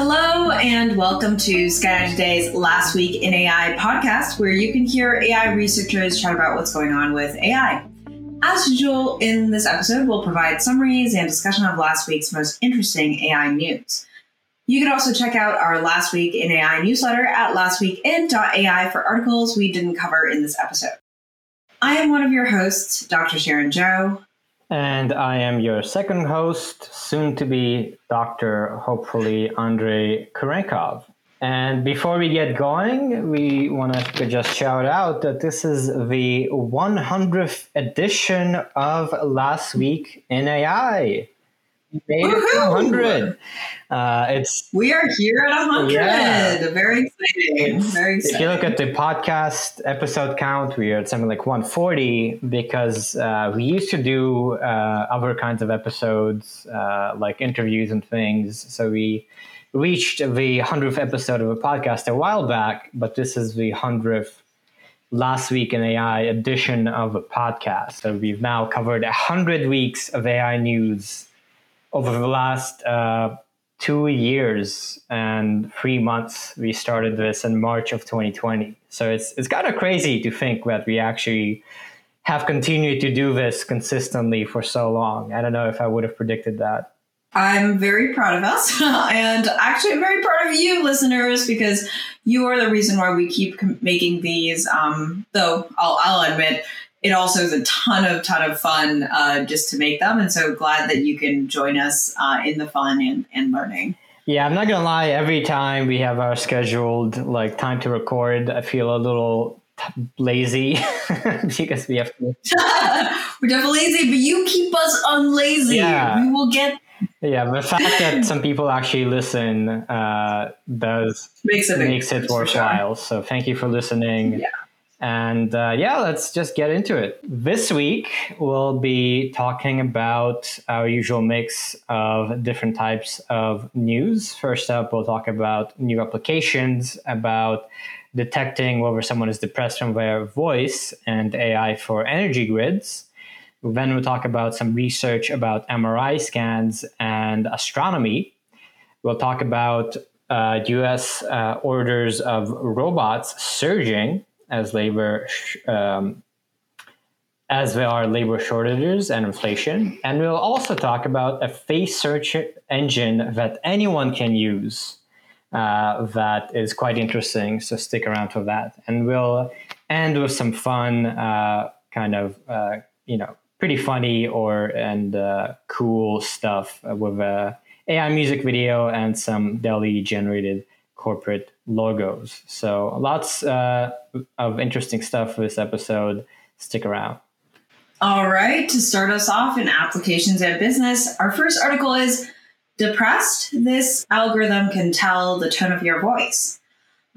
Hello, and welcome to Sky Today's Last Week in AI podcast, where you can hear AI researchers chat about what's going on with AI. As usual, in this episode, we'll provide summaries and discussion of last week's most interesting AI news. You can also check out our Last Week in AI newsletter at lastweekin.ai for articles we didn't cover in this episode. I am one of your hosts, Dr. Sharon Zhou. And I am your second host, soon to be Dr. hopefully Andrei Kurenkov. And before we get going, we want to just shout out that this is the 100th edition of Last Week in AI. We made it to 100. Uh, it's we are here at 100. Yeah. Very exciting. Very exciting. If you look at the podcast episode count, we are at something like 140 because uh, we used to do uh, other kinds of episodes uh, like interviews and things. So we reached the 100th episode of a podcast a while back, but this is the 100th last week in AI edition of a podcast. So we've now covered 100 weeks of AI news over the last uh, two years and three months. We started this in March of 2020. So it's it's kind of crazy to think that we actually have continued to do this consistently for so long. I don't know if I would have predicted that. I'm very proud of us, and actually, I'm very proud of you, listeners, because you are the reason why we keep making these. Um, though I'll, I'll admit, it also is a ton of ton of fun uh, just to make them. And so glad that you can join us uh, in the fun and, and learning. Yeah i'm not gonna lie every time we have our scheduled like time to record i feel a little t- lazy because we have to we're definitely lazy but you keep us unlazy. Yeah. we will get yeah the fact that some people actually listen uh, does makes it, makes it worthwhile. So thank you for listening. Yeah and uh, yeah, let's just get into it. This week, we'll be talking about our usual mix of different types of news. First up, we'll talk about new applications, about detecting whether someone is depressed from their voice and AI for energy grids. Then we'll talk about some research about MRI scans and astronomy. We'll talk about uh, US uh, orders of robots surging as labor um, as there are labor shortages and inflation. And we'll also talk about a face search engine that anyone can use uh, that is quite interesting. So stick around for that. And we'll end with some fun, uh, kind of, uh, you know, pretty funny or and uh, cool stuff with a AI music video and some DALL-E generated corporate logos. So lots uh, of interesting stuff for this episode. Stick around. All right, to start us off in applications and business, our first article is Depressed. This algorithm can tell the tone of your voice.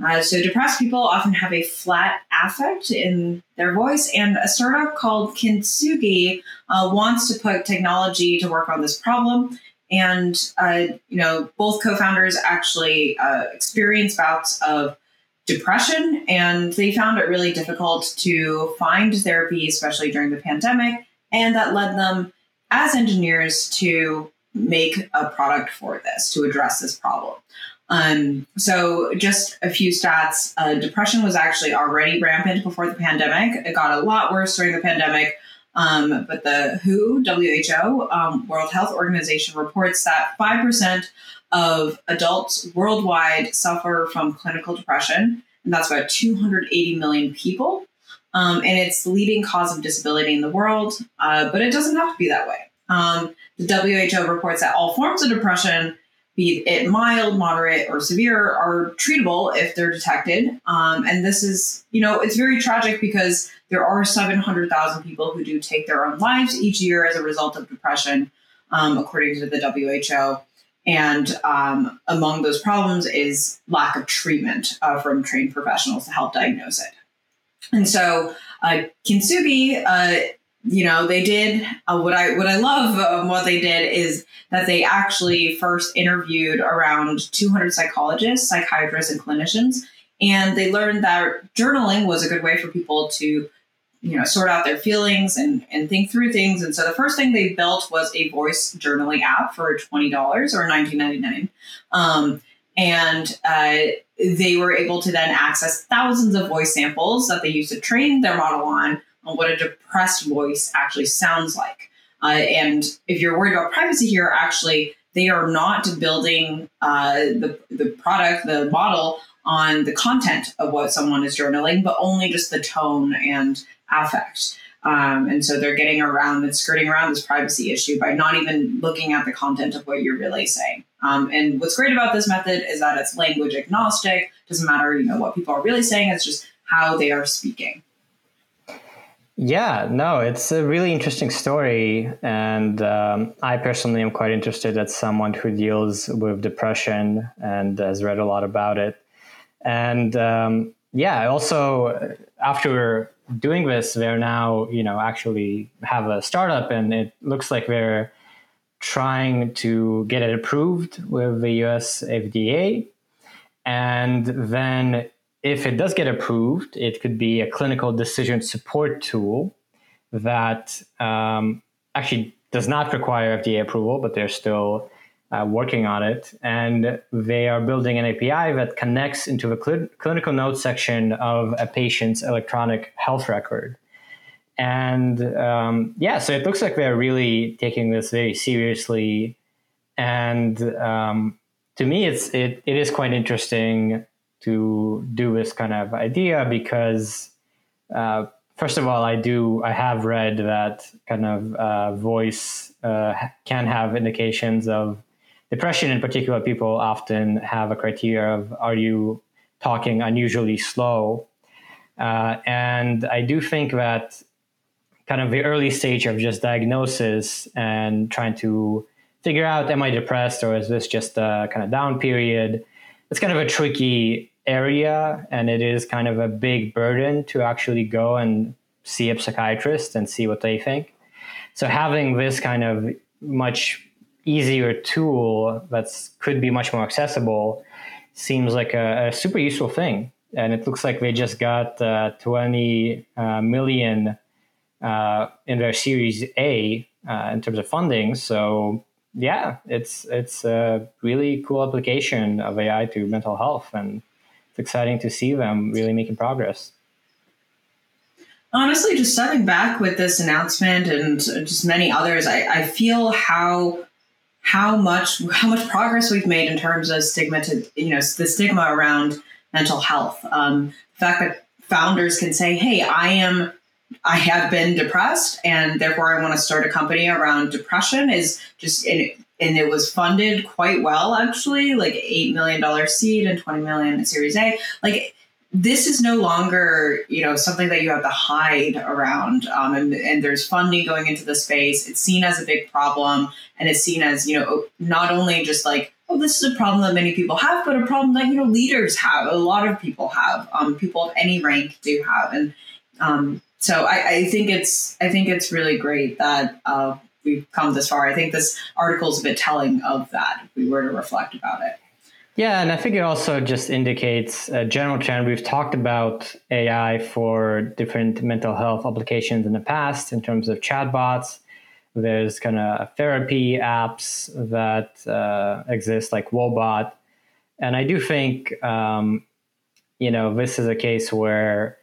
Uh, so, depressed people often have a flat affect in their voice, and a startup called Kintsugi uh, wants to put technology to work on this problem and, uh, you know, both co founders actually uh, experienced bouts of depression, and they found it really difficult to find therapy, especially during the pandemic. And that led them, as engineers, to make a product for this, to address this problem. Um, so, just a few stats uh, depression was actually already rampant before the pandemic. It got a lot worse during the pandemic. Um, but the WHO, WHO, um, World Health Organization, reports that 5% of adults worldwide suffer from clinical depression, and that's about 280 million people. Um, and it's the leading cause of disability in the world, uh, but it doesn't have to be that way. Um, the WHO reports that all forms of depression, be it mild, moderate, or severe, are treatable if they're detected. Um, and this is, you know, it's very tragic because there are 700,000 people who do take their own lives each year as a result of depression, um, according to the WHO. And um, among those problems is lack of treatment uh, from trained professionals to help diagnose it. And so, uh, Kintsugi, uh, you know, they did uh, what I what I love um, what they did is that they actually first interviewed around 200 psychologists, psychiatrists, and clinicians, and they learned that journaling was a good way for people to you know sort out their feelings and and think through things and so the first thing they built was a voice journaling app for $20 or $19.99 um, and uh, they were able to then access thousands of voice samples that they used to train their model on on what a depressed voice actually sounds like. Uh, and if you're worried about privacy here, actually, they are not building uh, the, the product, the model on the content of what someone is journaling, but only just the tone and affect. Um, and so they're getting around and skirting around this privacy issue by not even looking at the content of what you're really saying. Um, and what's great about this method is that it's language agnostic. Doesn't matter, you know, what people are really saying. It's just how they are speaking. Yeah, no, it's a really interesting story. And um, I personally am quite interested as someone who deals with depression and has read a lot about it. And um, yeah, also after doing this, they're now, you know, actually have a startup and it looks like they're trying to get it approved with the US FDA. And then if it does get approved, it could be a clinical decision support tool that um, actually does not require FDA approval, but they're still uh, working on it. And they are building an API that connects into the cl- clinical notes section of a patient's electronic health record. And um, yeah, so it looks like they're really taking this very seriously. And um, to me, it's it, it is quite interesting to do this kind of idea because uh, first of all i do i have read that kind of uh, voice uh, can have indications of depression in particular people often have a criteria of are you talking unusually slow uh, and i do think that kind of the early stage of just diagnosis and trying to figure out am i depressed or is this just a kind of down period it's kind of a tricky area and it is kind of a big burden to actually go and see a psychiatrist and see what they think. So having this kind of much easier tool that could be much more accessible seems like a, a super useful thing. And it looks like they just got uh, 20 uh, million uh, in their Series A uh, in terms of funding. So yeah, it's it's a really cool application of AI to mental health and it's exciting to see them really making progress. Honestly, just stepping back with this announcement and just many others, I, I feel how how much how much progress we've made in terms of stigma to you know the stigma around mental health. Um, the fact that founders can say, "Hey, I am." I have been depressed, and therefore I want to start a company around depression. Is just and it was funded quite well actually like $8 million seed and 20 million series a like this is no longer you know something that you have to hide around um, and, and there's funding going into the space it's seen as a big problem and it's seen as you know not only just like oh this is a problem that many people have but a problem that you know leaders have a lot of people have um, people of any rank do have and um, so I, I, think it's i think it's really great that uh, we've come this far. I think this article is a bit telling of that if we were to reflect about it. Yeah, and I think it also just indicates a general trend. We've talked about AI for different mental health applications in the past in terms of chatbots. There's kind of therapy apps that uh, exist, like Woebot. And I do think, um, you know, this is a case where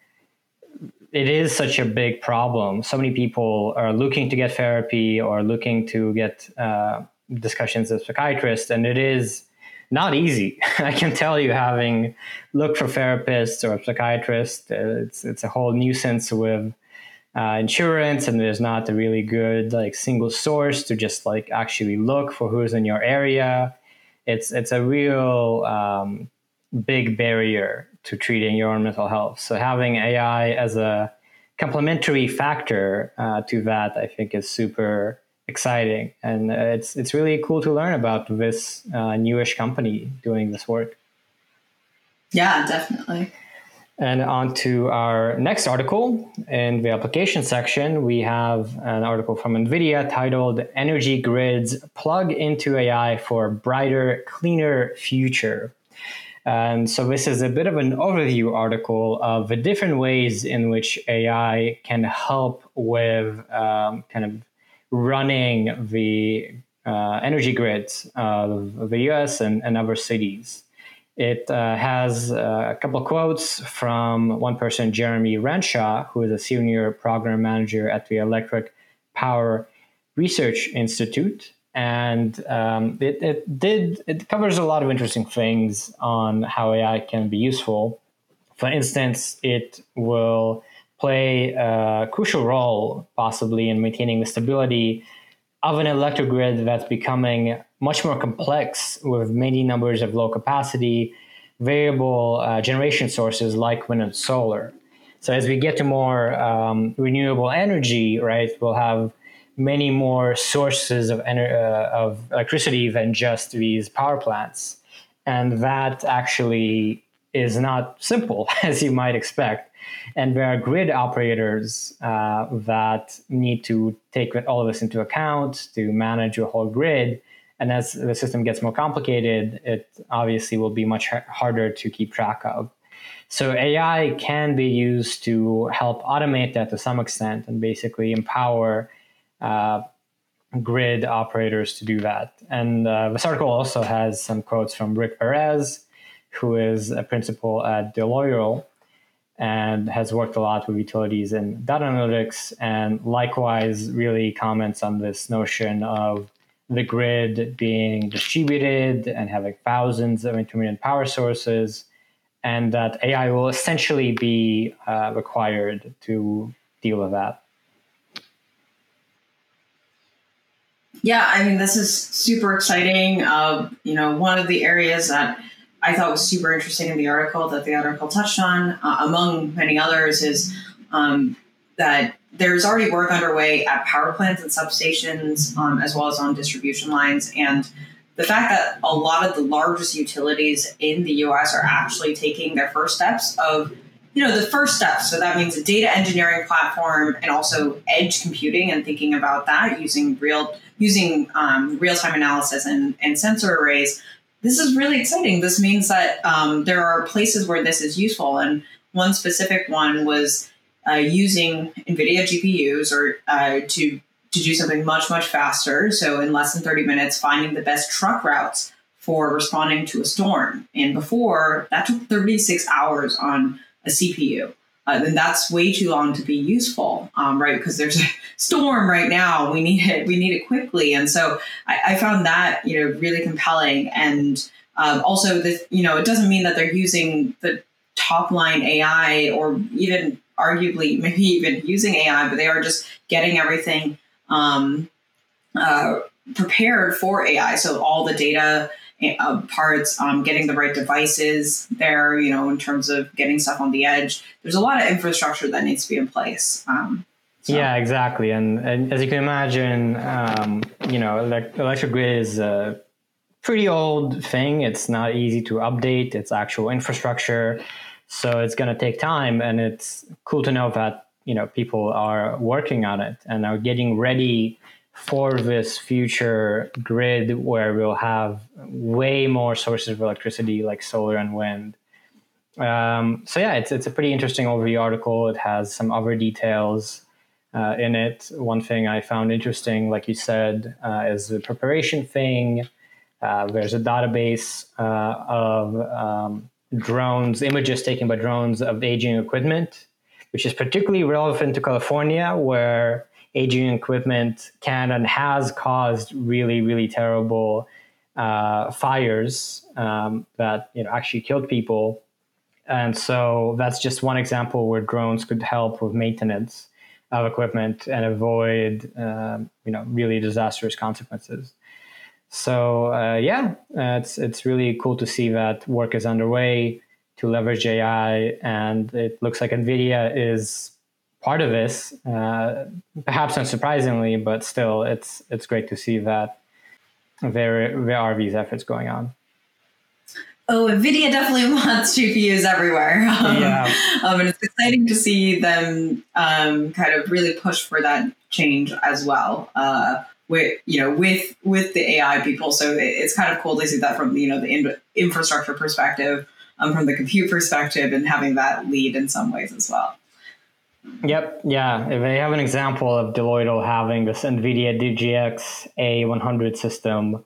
it is such a big problem. So many people are looking to get therapy or looking to get uh, discussions with psychiatrists, and it is not easy. I can tell you, having looked for therapists or psychiatrists, uh, it's it's a whole nuisance with uh, insurance, and there's not a really good like single source to just like actually look for who's in your area. It's it's a real um, big barrier to treating your own mental health. So having AI as a complementary factor uh, to that, I think, is super exciting, and uh, it's it's really cool to learn about this uh, newish company doing this work. Yeah, definitely. And on to our next article. In the application section, we have an article from NVIDIA titled Energy Grids Plug into AI for Brighter, Cleaner Future. And so this is a bit of an overview article of the different ways in which AI can help with um, kind of running the uh, energy grids of the US and, and other cities. It uh, has uh, a couple quotes from one person, Jeremy Renshaw, who is a senior program manager at the Electric Power Research Institute. And um, it, it did it covers a lot of interesting things on how AI can be useful. For instance, it will play a crucial role, possibly, in maintaining the stability of an electric grid that's becoming much more complex with many numbers of low capacity, variable uh, generation sources like wind and solar. So as we get to more um, renewable energy, right, we'll have many more sources of, ener- uh, of electricity than just these power plants. And that actually is not simple, as you might expect. And there are grid operators uh, that need to take all of this into account to manage a whole grid. And as the system gets more complicated, it obviously will be much harder to keep track of. So AI can be used to help automate that to some extent and basically empower uh, grid operators to do that. And uh, this article also has some quotes from Rick Perez, who is a principal at Deloitte and has worked a lot with utilities and data analytics, and likewise really comments on this notion of the grid being distributed and having thousands of intermittent power sources, and that AI will essentially be uh, required to deal with that. Yeah, I mean, this is super exciting. Uh, you know, one of the areas that I thought was super interesting in the article that the article touched on, uh, among many others, is um, that there's already work underway at power plants and substations, um, as well as on distribution lines. And the fact that a lot of the largest utilities in the US are actually taking their first steps of you know the first steps so that means a data engineering platform and also edge computing and thinking about that using real using um, real-time analysis and, and sensor arrays this is really exciting. This means that um, there are places where this is useful and one specific one was uh, using nvidia gpus or uh, to to do something much much faster. So in less than 30 minutes finding the best truck routes for responding to a storm. And before that took 36 hours on a CPU. Uh, then that's way too long to be useful, um, right? Because there's a storm right now. We need it. We need it quickly, and so I, I found that you know really compelling. And um, also, the you know it doesn't mean that they're using the top line AI or even arguably maybe even using AI, but they are just getting everything um, uh, prepared for AI. So all the data uh, parts, um, getting the right devices there, you know, in terms of getting stuff on the edge. There's a lot of infrastructure that needs to be in place. Um, so. Yeah, exactly. And, and, as you can imagine, um, you know, electric grid is a pretty old thing. It's not easy to update its actual infrastructure. So it's going to take time. And it's cool to know that, you know, people are working on it and are getting ready for this future grid where we'll have way more sources of electricity like solar and wind. Um, so yeah, it's it's a pretty interesting overview article. It has some other details uh, in it. One thing I found interesting, like you said, uh, is the preparation thing. Uh, there's a database uh, of um, drones, images taken by drones of aging equipment, which is particularly relevant to California, where aging equipment can and has caused really, really terrible uh, fires um, that you know actually killed people. And so that's just one example where drones could help with maintenance of equipment and avoid um, you know really disastrous consequences. So uh, yeah, uh, it's it's really cool to see that work is underway to leverage AI, and it looks like Nvidia is part of this, uh, perhaps unsurprisingly, but still, it's it's great to see that there there are these efforts going on. Oh, NVIDIA definitely wants GPUs everywhere. Um, yeah. Um, and it's exciting to see them um, kind of really push for that change as well. Uh, with you know with with the AI people, so it's kind of cool to see that from you know the in- infrastructure perspective, um, from the compute perspective, and having that lead in some ways as well. Yep. Yeah. If they have an example of Deloitte having this NVIDIA DGX A100 system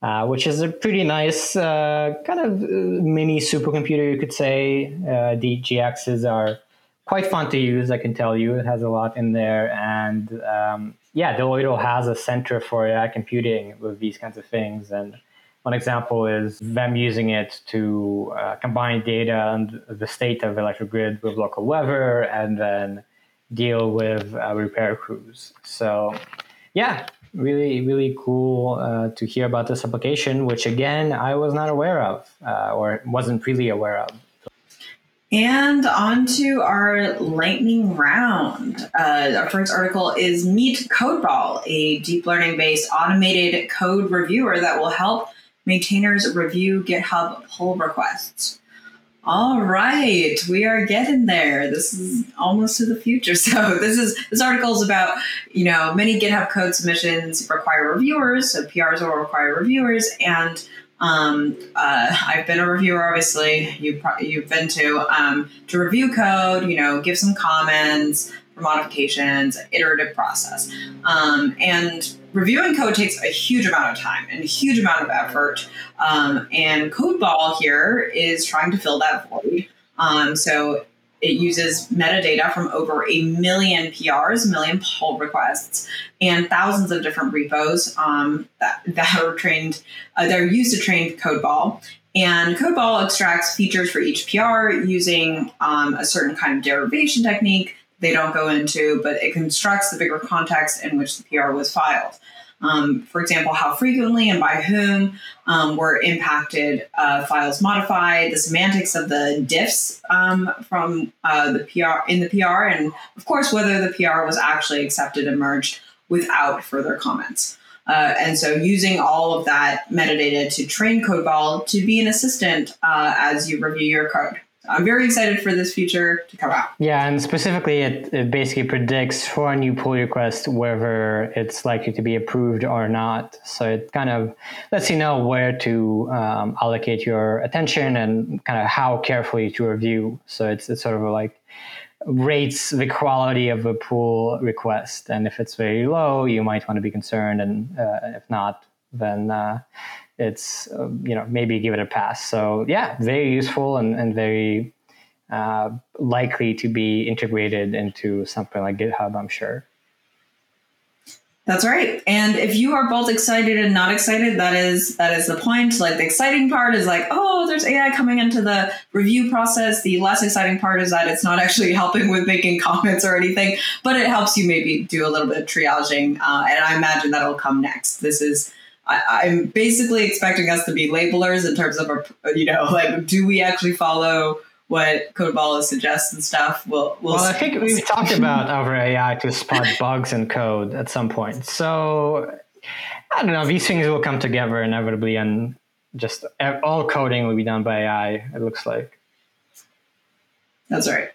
uh, which is a pretty nice uh, kind of uh, mini supercomputer, you could say. Uh, the DGXs are quite fun to use, I can tell you. It has a lot in there. And um, yeah, Deloitte has a center for AI computing with these kinds of things. And one example is them using it to uh, combine data and the state of the electric grid with local weather and then deal with uh, repair crews. So, yeah, really, really cool uh, to hear about this application, which again, I was not aware of uh, or wasn't really aware of. And on to our lightning round. Uh, our first article is Meet CodeBall, a deep learning based automated code reviewer that will help maintainers review GitHub pull requests. All right, we are getting there. This is almost to the future. So this is this article is about you know many GitHub code submissions require reviewers, so PRs will require reviewers, and um, uh, I've been a reviewer, obviously. You you've been to um, to review code, you know, give some comments for modifications, iterative process, um, and reviewing code takes a huge amount of time and a huge amount of effort. Um, and CodeBall here is trying to fill that void. Um, so it uses metadata from over a million PRs, a million pull requests, and thousands of different repos um, that, that are trained, uh, that are used to train CodeBall. And CodeBall extracts features for each PR using um, a certain kind of derivation technique they don't go into, but it constructs the bigger context in which the PR was filed. Um, for example, how frequently and by whom um, were impacted uh, files modified, the semantics of the diffs um, from uh, the PR in the PR, and of course whether the PR was actually accepted and merged without further comments. Uh, and so, using all of that metadata to train CodeBall to be an assistant uh, as you review your code. I'm very excited for this feature to come out. Yeah, and specifically, it, it basically predicts for a new pull request whether it's likely to be approved or not. So it kind of lets you know where to um, allocate your attention and kind of how carefully to review. So it's, it's sort of like rates the quality of a pull request. And if it's very low, you might want to be concerned. And uh, if not, then uh, it's uh, you know maybe give it a pass. So yeah, very useful and, and very uh, likely to be integrated into something like GitHub. I'm sure. That's right. And if you are both excited and not excited, that is that is the point. Like the exciting part is like, oh, there's AI coming into the review process. The less exciting part is that it's not actually helping with making comments or anything, but it helps you maybe do a little bit of triaging. Uh, and I imagine that'll come next. This is I, am basically expecting us to be labelers in terms of, our, you know, like, do we actually follow what CodeBall suggests and stuff? We'll, we'll, well I think we've talked about our AI to spot bugs in code at some point. So I don't know. These things will come together inevitably, and just all coding will be done by AI. It looks like. That's right.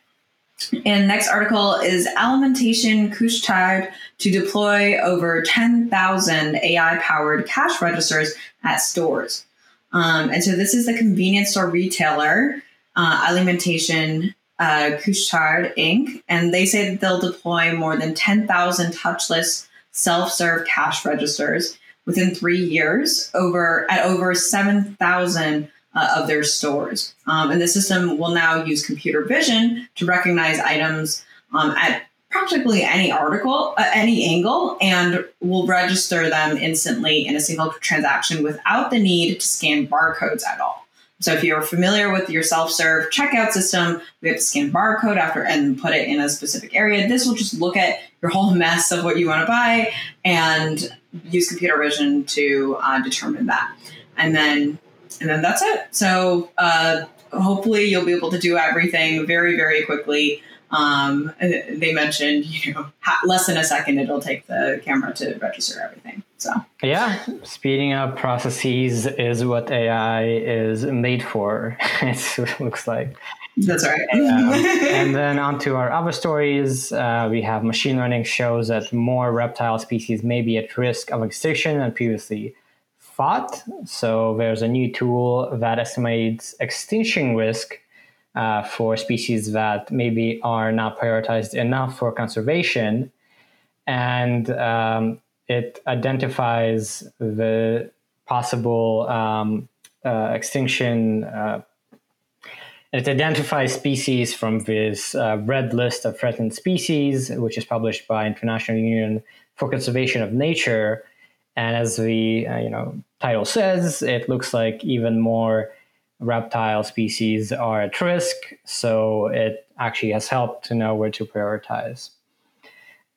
And next article is Alimentation Couche-Tard to deploy over 10,000 AI-powered cash registers at stores. Um, and so this is the convenience store retailer, uh, Alimentation uh, Couche-Tard Inc. And they say that they'll deploy more than 10,000 touchless self-serve cash registers within three years over at over 7,000 uh, of their stores. Um, and the system will now use computer vision to recognize items um, at practically any article, uh, any angle, and will register them instantly in a single transaction without the need to scan barcodes at all. So if you're familiar with your self-serve checkout system, we have to scan barcode after and put it in a specific area. This will just look at your whole mess of what you want to buy and use computer vision to uh, determine that. And then and then that's it. So uh, hopefully you'll be able to do everything very, very quickly. Um, they mentioned, you know, less than a second it'll take the camera to register everything. So yeah, speeding up processes is what AI is made for. it looks like. That's right. um, and then on to our other stories. Uh, we have machine learning shows that more reptile species may be at risk of extinction than previously thought. So there's a new tool that estimates extinction risk uh, for species that maybe are not prioritized enough for conservation. And um, it identifies the possible um, uh, extinction. Uh, it identifies species from this uh, red list of threatened species, which is published by International Union for Conservation of Nature. And as the uh, you know title says, it looks like even more reptile species are at risk. So it actually has helped to know where to prioritize.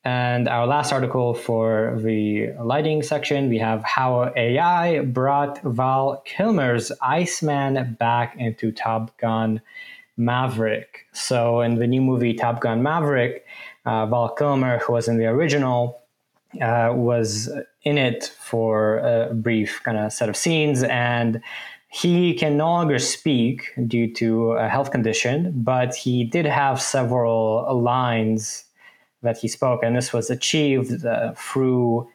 And our last article for the lighting section, we have how AI brought Val Kilmer's Iceman back into Top Gun Maverick. So in the new movie Top Gun Maverick, uh, Val Kilmer, who was in the original, uh, was in it for a brief kind of set of scenes and he can no longer speak due to a health condition, but he did have several lines that he spoke, and this was achieved uh, through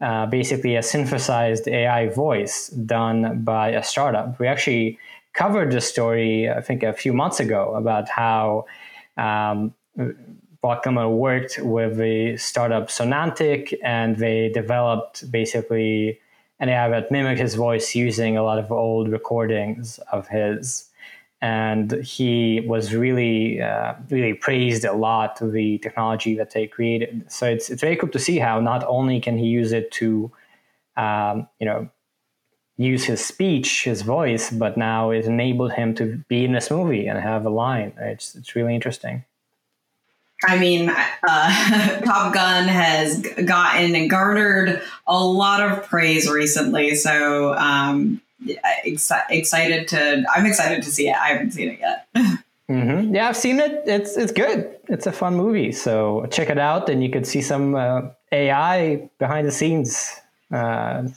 uh, basically a synthesized AI voice done by a startup. We actually covered this story, I think, a few months ago about how um, worked with the startup Sonantic, and they developed basically an AI that mimicked his voice using a lot of old recordings of his. And he was really, uh, really praised a lot the technology that they created. So it's it's very cool to see how not only can he use it to, um, you know, use his speech, his voice, but now it enabled him to be in this movie and have a line. It's it's really interesting. I mean, uh, Top Gun has gotten and garnered a lot of praise recently. So, um, ex- excited to, I'm excited to see it. I haven't seen it yet. Mm-hmm. Yeah, I've seen it. It's it's good. It's a fun movie. So check it out, and you could see some uh, AI behind the scenes. Uh,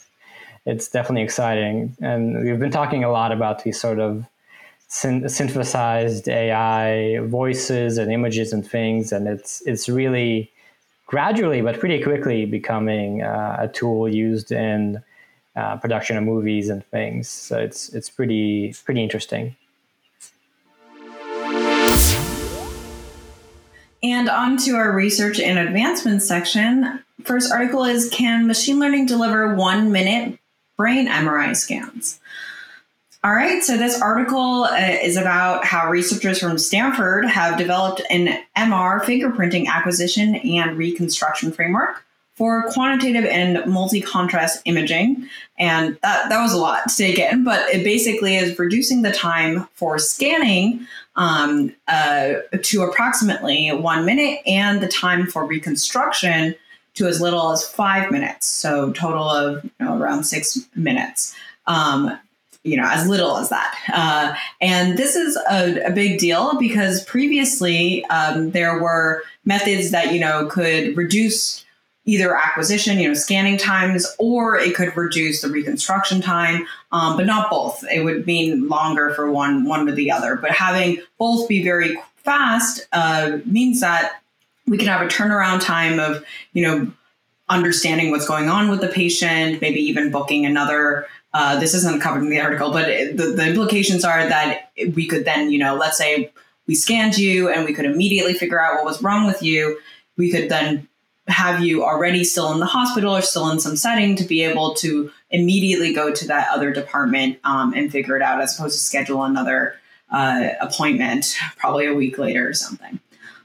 it's definitely exciting, and we've been talking a lot about these sort of synthesized AI voices and images and things, and it's it's really gradually but pretty quickly becoming uh, a tool used in uh, production of movies and things. So it's it's pretty pretty interesting. And on to our research and advancements section. First article is Can machine learning deliver one minute brain MRI scans? All right, so this article uh, is about how researchers from Stanford have developed an MR fingerprinting acquisition and reconstruction framework for quantitative and multi-contrast imaging. And that, that was a lot to take in, but it basically is reducing the time for scanning um, uh, to approximately one minute and the time for reconstruction to as little as five minutes. So total of you know, around six minutes. Um, you know, as little as that. Uh, and this is a, a, big deal because previously um, there were methods that, you know, could reduce either acquisition, you know, scanning times, or it could reduce the reconstruction time, um, but not both. It would mean longer for one, one or the other. But having both be very fast uh, means that we can have a turnaround time of, you know, understanding what's going on with the patient, maybe even booking another uh, this isn't covered in the article, but the, the implications are that we could then, you know, let's say we scanned you and we could immediately figure out what was wrong with you. We could then have you already still in the hospital or still in some setting to be able to immediately go to that other department um, and figure it out as opposed to schedule another uh, appointment probably a week later or something.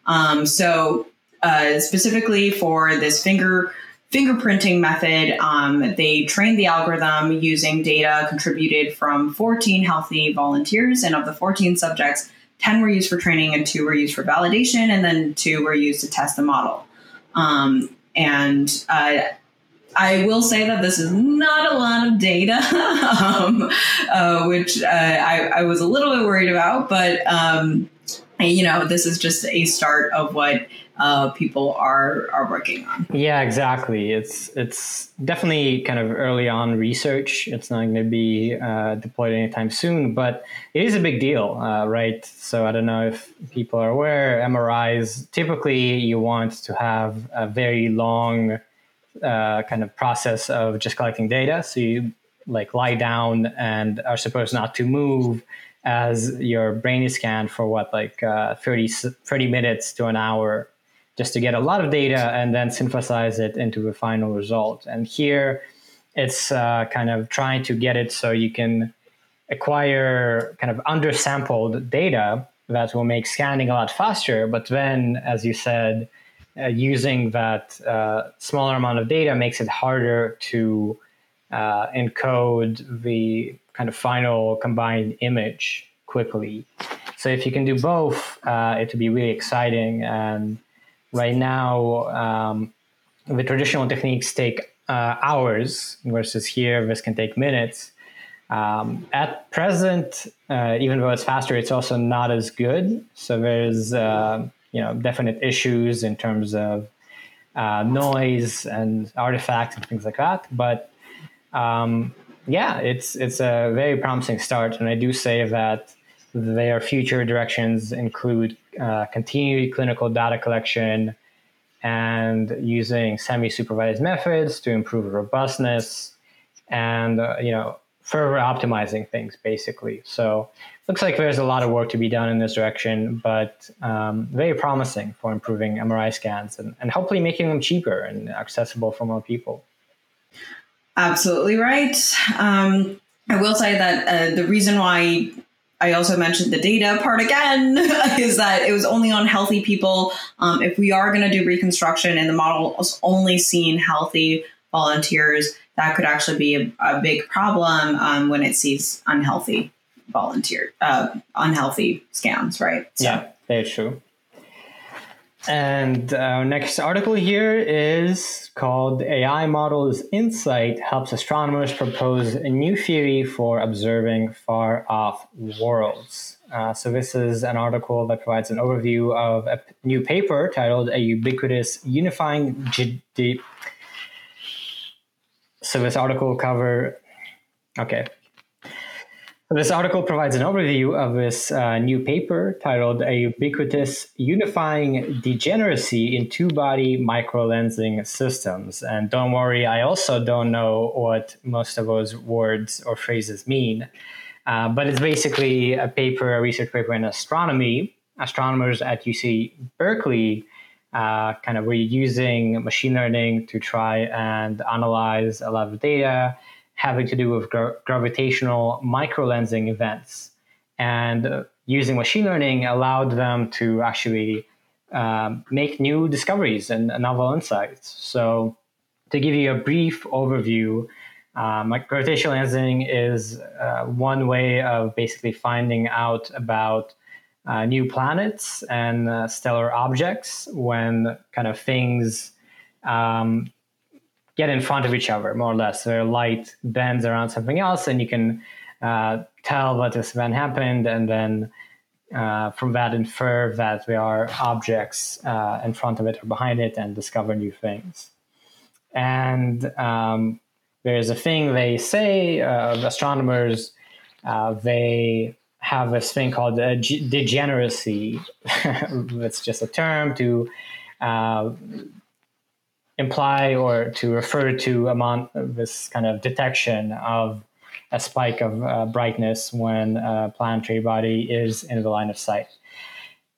Um, so, uh, specifically for this finger fingerprinting method, um, they trained the algorithm using data contributed from 14 healthy volunteers. And of the 14 subjects, 10 were used for training and two were used for validation, and then two were used to test the model. Um, and uh, I will say that this is not a lot of data, um, uh, which uh, I, I, was a little bit worried about, but um, you know, this is just a start of what uh, people are are working on. Yeah, exactly. It's it's definitely kind of early on research. It's not going to be uh, deployed anytime soon, but it is a big deal, uh, right? So I don't know if people are aware. MRIs typically you want to have a very long uh, kind of process of just collecting data. So you like lie down and are supposed not to move as your brain is scanned for what like uh, 30, 30 minutes to an hour just to get a lot of data and then synthesize it into the final result. And here, it's uh, kind of trying to get it so you can acquire kind of undersampled data that will make scanning a lot faster. But then, as you said, uh, using that uh, smaller amount of data makes it harder to uh, encode the kind of final combined image quickly. So if you can do both, uh, it would be really exciting. And right now, um, the traditional techniques take uh, hours versus here this can take minutes. Um, at present, uh, even though it's faster, it's also not as good. So there's uh, you know definite issues in terms of uh, noise and artifacts and things like that. But um, yeah, it's it's a very promising start, and I do say that their future directions include uh, continued clinical data collection and using semi-supervised methods to improve robustness and uh, you know further optimizing things basically. So looks like there's a lot of work to be done in this direction but um, very promising for improving mri scans and, and hopefully making them cheaper and accessible for more people. Absolutely right. Um, i will say that uh, the reason why I also mentioned the data part again is that it was only on healthy people. Um, if we are going to do reconstruction and the model is only seeing healthy volunteers, that could actually be a, a big problem um, when it sees unhealthy volunteer, uh, unhealthy scans, right? So. Yeah, very true. And our next article here is called AI Models Insight Helps Astronomers Propose a New Theory for Observing Far Off Worlds. Uh, so, this is an article that provides an overview of a new paper titled A Ubiquitous Unifying. G- so, this article cover. Okay, this article provides an overview of this uh, new paper titled A Ubiquitous Unifying Degeneracy in Two Body Microlensing Systems. And don't worry, I also don't know what most of those words or phrases mean. Uh, but it's basically a paper, a research paper in astronomy. Astronomers at UC Berkeley uh, kind of were using machine learning to try and analyze a lot of data having to do with gra- gravitational microlensing events. And uh, using machine learning allowed them to actually um, make new discoveries and novel insights. So, to give you a brief overview, um, gravitational lensing is uh, one way of basically finding out about uh, new planets and uh, stellar objects when kind of things um, get in front of each other, more or less. Their light bends around something else, and you can uh, tell what this event happened, and then uh, from that infer that there are objects uh, in front of it or behind it, and discover new things. And um, there's a thing they say, uh, astronomers, uh, they have this thing called degeneracy. it's just a term to uh, imply or to refer to amount this kind of detection of a spike of uh, brightness when a planetary body is in the line of sight.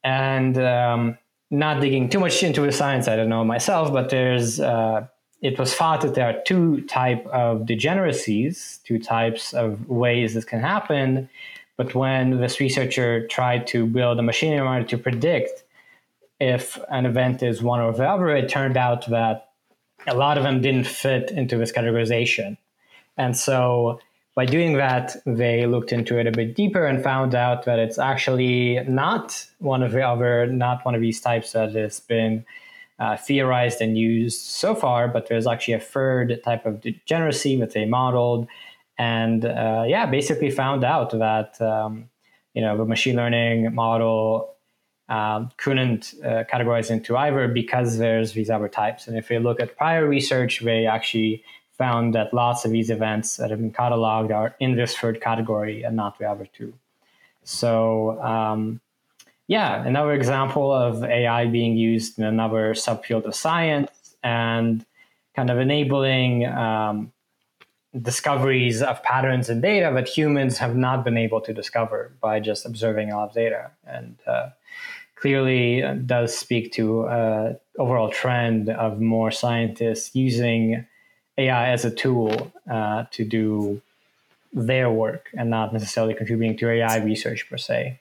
And um, not digging too much into the science, I don't know myself, but there's uh, it was thought that there are two type of degeneracies, two types of ways this can happen. But when this researcher tried to build a machine learning to predict if an event is one or the other, it turned out that a lot of them didn't fit into this categorization. And so by doing that, they looked into it a bit deeper and found out that it's actually not one of the other, not one of these types that has been uh, theorized and used so far, but there's actually a third type of degeneracy that they modeled. And uh, yeah, basically found out that, um, you know, the machine learning model um, couldn't uh, categorize into either because there's these other types. And if you look at prior research, they actually found that lots of these events that have been cataloged are in this third category and not the other two. So, um, yeah, another example of AI being used in another subfield of science and kind of enabling um, discoveries of patterns in data that humans have not been able to discover by just observing a lot of data. And uh, clearly does speak to uh, overall trend of more scientists using AI as a tool uh, to do their work and not necessarily contributing to AI research per se.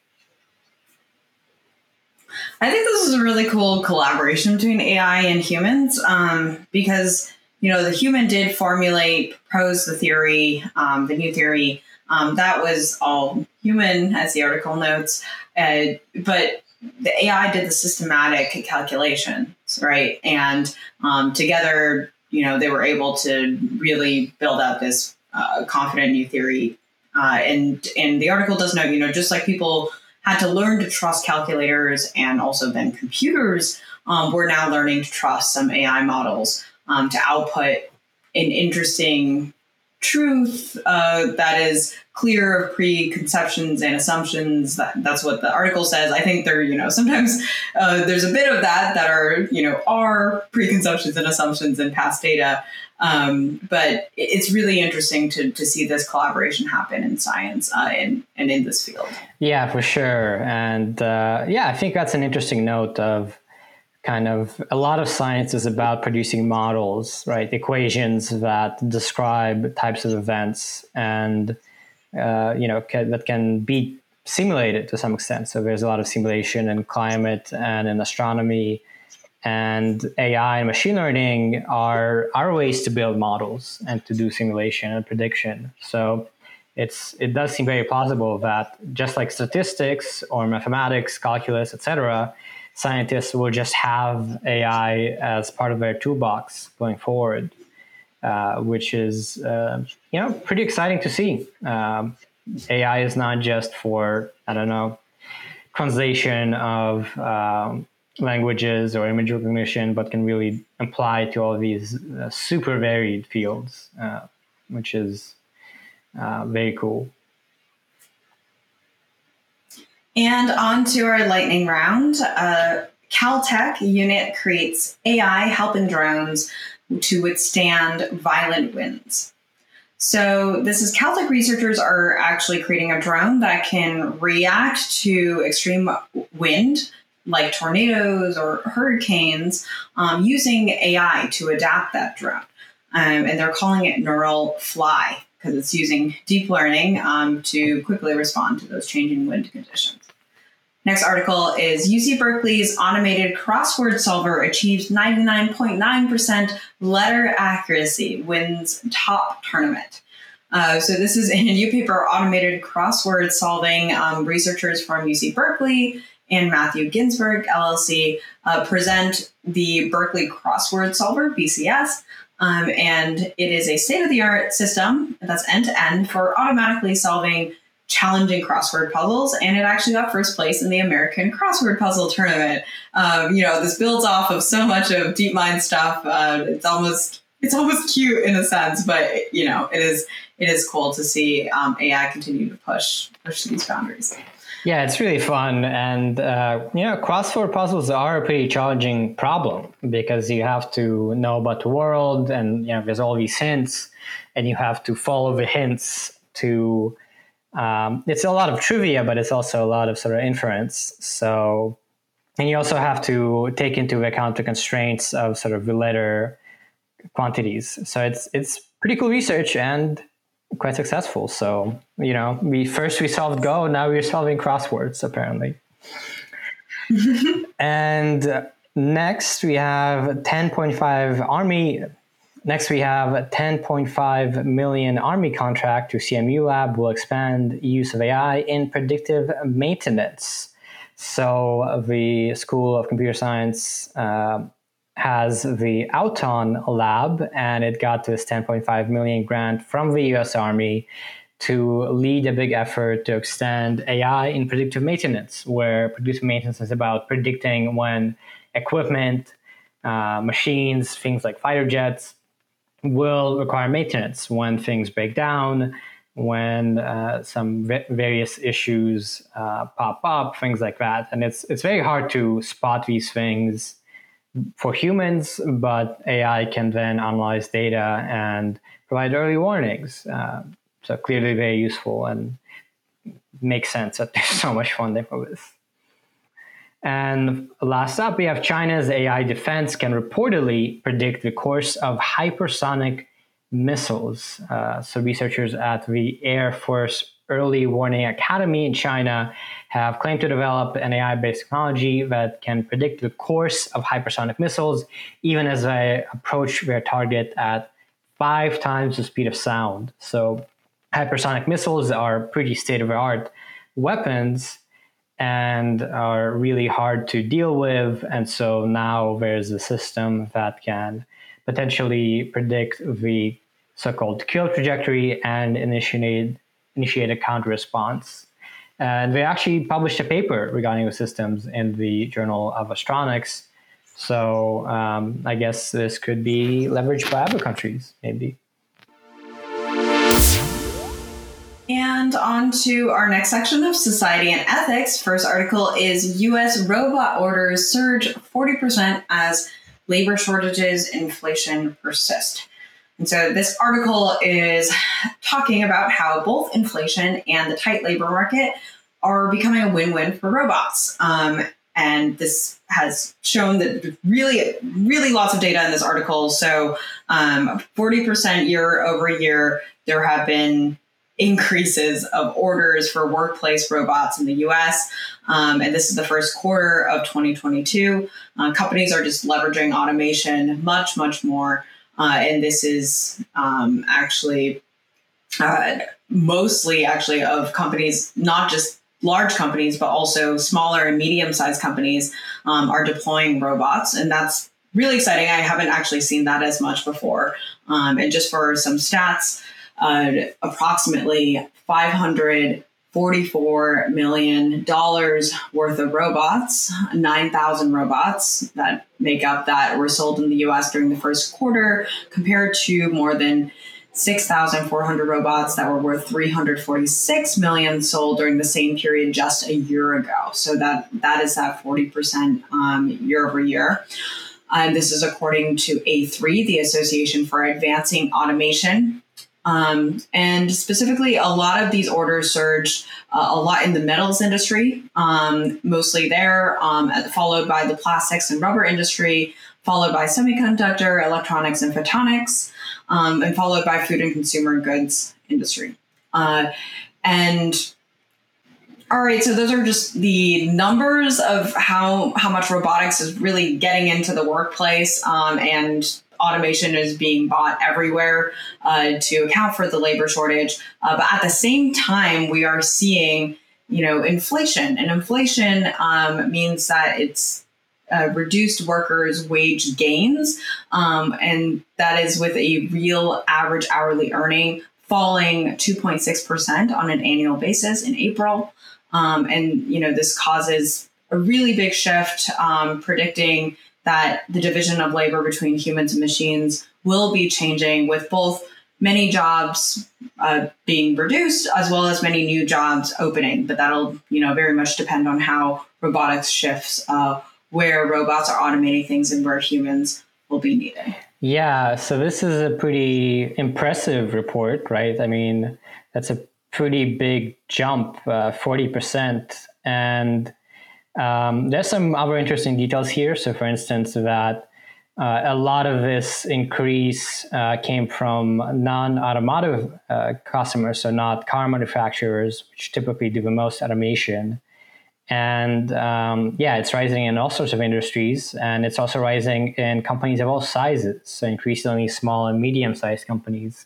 I think this is a really cool collaboration between AI and humans um, because you know the human did formulate, propose the theory, um, the new theory. Um, that was all human, as the article notes, uh, but the AI did the systematic calculations, right? And um, together, you know, they were able to really build out this uh, confident new theory. Uh, and and the article does note, you know, just like people had to learn to trust calculators and also then computers, um, we're now learning to trust some AI models um, to output an interesting truth uh, that is clear of preconceptions and assumptions. That, that's what the article says. I think there, you know, sometimes uh, there's a bit of that that are, you know, are preconceptions and assumptions and past data. Um, but it's really interesting to, to see this collaboration happen in science uh, and, and in this field. Yeah, for sure. And uh, yeah, I think that's an interesting note of kind of a lot of science is about producing models, right? Equations that describe types of events and, uh, you know, that can be simulated to some extent. So there's a lot of simulation in climate and in astronomy and AI and machine learning are, are ways to build models and to do simulation and prediction. So it's it does seem very plausible that just like statistics or mathematics, calculus, etc., scientists will just have AI as part of their toolbox going forward, uh, which is uh, you know pretty exciting to see. Um, AI is not just for I don't know translation of um, languages or image recognition, but can really apply to all these uh, super varied fields, uh, which is uh, very cool. And on to our lightning round. Uh, Caltech unit creates AI helping drones to withstand violent winds. So this is Caltech researchers are actually creating a drone that can react to extreme wind like tornadoes or hurricanes um, using AI to adapt that drone. Um, and they're calling it Neural Fly because it's using deep learning um, to quickly respond to those changing wind conditions. Next article is UC Berkeley's automated crossword solver achieves 99.9% letter accuracy, wins top tournament. Uh, so this is in a new paper, automated crossword solving. Um, researchers from UC Berkeley and Matthew Ginsberg LLC uh, present the Berkeley Crossword Solver (BCS), um, and it is a state-of-the-art system that's end-to-end for automatically solving challenging crossword puzzles, and it actually got first place in the American Crossword Puzzle Tournament. Um, you know, this builds off of so much of DeepMind stuff. Uh, it's almost it's almost cute in a sense, but you know, it is it is cool to see um, AI continue to push push these boundaries. Yeah, it's really fun. And, uh, you know, crossword puzzles are a pretty challenging problem because you have to know about the world and, you know, there's all these hints and you have to follow the hints to. Um, it's a lot of trivia, but it's also a lot of sort of inference. So, and you also have to take into account the constraints of sort of the letter quantities. So it's it's pretty cool research, and quite successful. So you know, we first we solved Go, now we're solving crosswords apparently. and next we have 10.5 army. Next we have 10.5 million army contract to CMU Lab will expand use of AI in predictive maintenance. So the School of Computer Science. Uh, has the Auton lab, and it got this 10.5 million grant from the U.S. Army to lead a big effort to extend AI in predictive maintenance, where predictive maintenance is about predicting when equipment, uh, machines, things like fighter jets, will require maintenance when things break down, when uh, some v- various issues uh, pop up, things like that. And it's it's very hard to spot these things for humans, but AI can then analyze data and provide early warnings. Uh, so clearly very useful and makes sense that there's so much funding for this. And last up, we have China's AI defense can reportedly predict the course of hypersonic missiles. Uh, so, researchers at the Air Force Early Warning Academy in China have claimed to develop an AI based technology that can predict the course of hypersonic missiles, even as they approach their target at five times the speed of sound. So, hypersonic missiles are pretty state of the art weapons and are really hard to deal with. And so now there's a system that can potentially predict the so called kill trajectory and initiate, initiate a counter response. And they actually published a paper regarding the systems in the Journal of Astronauts. So um, I guess this could be leveraged by other countries, maybe. And on to our next section of society and ethics. First article is US robot orders surge 40% as labor shortages, inflation persist. And so this article is talking about how both inflation and the tight labor market are becoming a win win for robots. Um, and this has shown that really, really lots of data in this article. So, um, 40% year over year, there have been increases of orders for workplace robots in the US. Um, and this is the first quarter of 2022. Uh, companies are just leveraging automation much, much more. Uh, and this is um, actually uh, mostly actually of companies, not just large companies, but also smaller and medium sized companies um, are deploying robots. And that's really exciting. I haven't actually seen that as much before. Um, and just for some stats, uh, approximately 544 million dollars worth of robots, 9,000 robots that make up that were sold in the U.S. during the first quarter, compared to more than 6,400 robots that were worth 346 million sold during the same period just a year ago. So that that is that 40% um, year over year. And this is according to A3, the Association for Advancing Automation. Um, and specifically, a lot of these orders surged uh, a lot in the metals industry, um, mostly there, um, followed by the plastics and rubber industry, followed by semiconductor, electronics, and photonics, um, and followed by food and consumer goods industry. Uh, and all right, so those are just the numbers of how how much robotics is really getting into the workplace, um, and automation is being bought everywhere uh, to account for the labor shortage. Uh, but at the same time, we are seeing you know inflation, and inflation um, means that it's uh, reduced workers' wage gains, um, and that is with a real average hourly earning falling 2.6% on an annual basis in April. Um, and you know this causes a really big shift, um, predicting that the division of labor between humans and machines will be changing, with both many jobs uh, being reduced as well as many new jobs opening. But that'll you know very much depend on how robotics shifts, uh, where robots are automating things and where humans will be needed. Yeah, so this is a pretty impressive report, right? I mean, that's a pretty big jump, uh, 40%. And um, there's some other interesting details here. So, for instance, that uh, a lot of this increase uh, came from non automotive uh, customers, so not car manufacturers, which typically do the most automation. And um, yeah, it's rising in all sorts of industries, and it's also rising in companies of all sizes, so increasingly small and medium sized companies,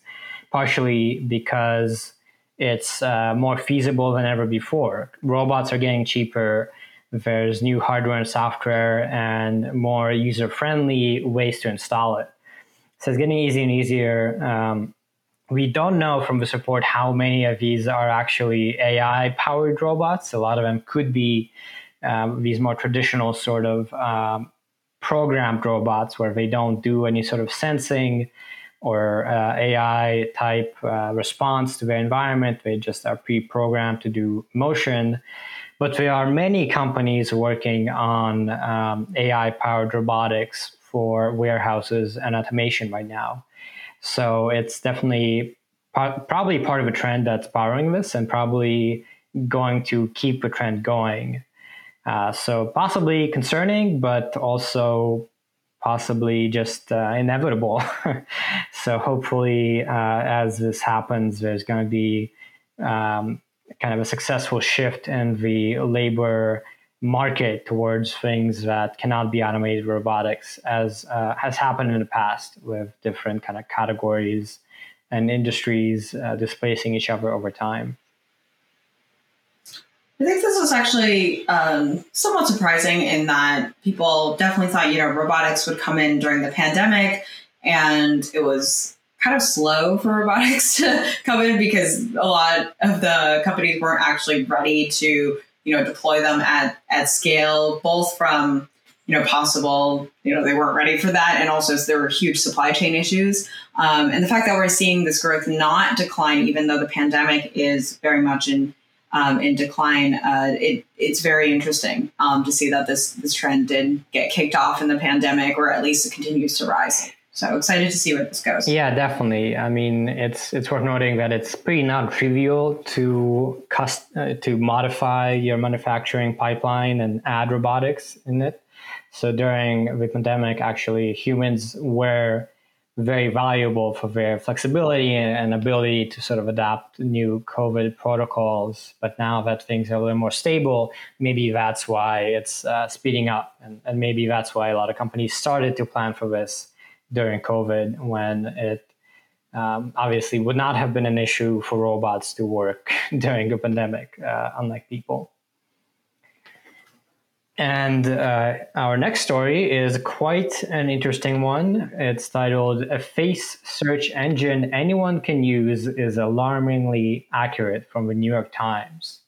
partially because it's uh, more feasible than ever before. Robots are getting cheaper. There's new hardware and software and more user friendly ways to install it. So it's getting easier and easier. Um, we don't know from the support how many of these are actually AI powered robots. A lot of them could be um, these more traditional sort of um, programmed robots where they don't do any sort of sensing or uh, AI type uh, response to the environment. They just are pre programmed to do motion. But there are many companies working on um, AI powered robotics for warehouses and automation right now. So it's definitely probably part of a trend that's powering this and probably going to keep the trend going. Uh, so possibly concerning, but also possibly just uh, inevitable. so hopefully, uh, as this happens, there's going to be um, kind of a successful shift in the labor market towards things that cannot be automated robotics, as uh, has happened in the past with different kind of categories and industries uh, displacing each other over time. I think this was actually um, somewhat surprising in that people definitely thought, you know, robotics would come in during the pandemic, and it was kind of slow for robotics to come in because a lot of the companies weren't actually ready to, you know, deploy them at at scale, both from you know possible you know they weren't ready for that and also there were huge supply chain issues. Um, and the fact that we're seeing this growth not decline even though the pandemic is very much in um, in decline, uh, it, it's very interesting um, to see that this this trend did get kicked off in the pandemic, or at least it continues to rise. So excited to see where this goes. Yeah, definitely. I mean, it's it's worth noting that it's pretty non-trivial to cust- uh, to modify your manufacturing pipeline and add robotics in it. So during the pandemic, actually, humans were very valuable for their flexibility and ability to sort of adapt new COVID protocols. But now that things are a little more stable, maybe that's why it's uh, speeding up. And, and maybe that's why a lot of companies started to plan for this during COVID when it um, obviously would not have been an issue for robots to work during a pandemic, uh, unlike people. And uh, our next story is quite an interesting one. It's titled A Face Search Engine Anyone Can Use is Alarmingly Accurate from the New York Times.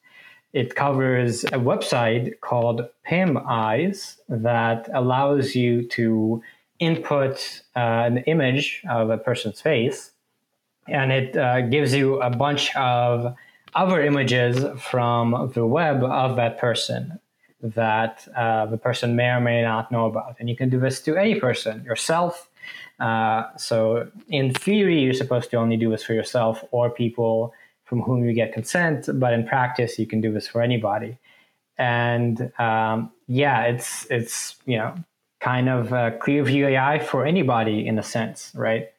It covers a website called PimEyes that allows you to input uh, an image of a person's face, and it uh, gives you a bunch of other images from the web of that person that uh, the person may or may not know about. And you can do this to any person, yourself. Uh, so, in theory, you're supposed to only do this for yourself or people from whom you get consent, but in practice, you can do this for anybody. And um, yeah, it's it's you know kind of Clearview AI for anybody in a sense, right?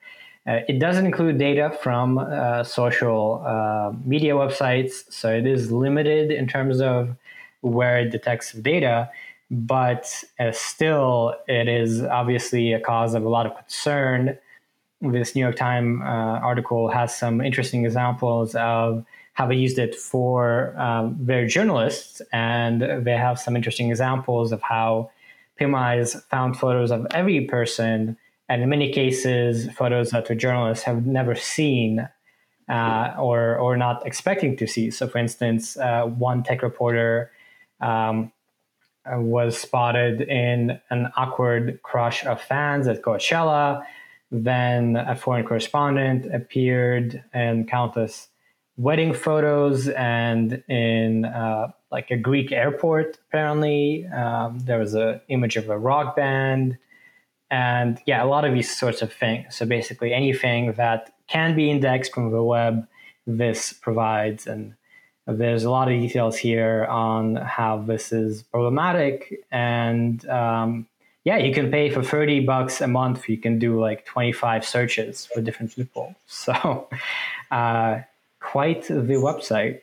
Uh, it doesn't include data from uh, social uh, media websites, so it is limited in terms of where it detects data, but uh, still, it is obviously a cause of a lot of concern. This New York Times uh, article has some interesting examples of how they used it for um, their journalists, and they have some interesting examples of how PimEyes found photos of every person, and in many cases, photos that the journalists have never seen uh, or or not expecting to see. So, for instance, uh, one tech reporter um, was spotted in an awkward crush of fans at Coachella. Then a foreign correspondent appeared in countless wedding photos and in uh, like a Greek airport. Apparently, um, there was an image of a rock band, and yeah, a lot of these sorts of things. So basically, anything that can be indexed from the web, this provides and there's a lot of details here on how this is problematic. And um, yeah, you can pay for 30 bucks a month. You can do like 25 searches for different people. So, uh, quite the website.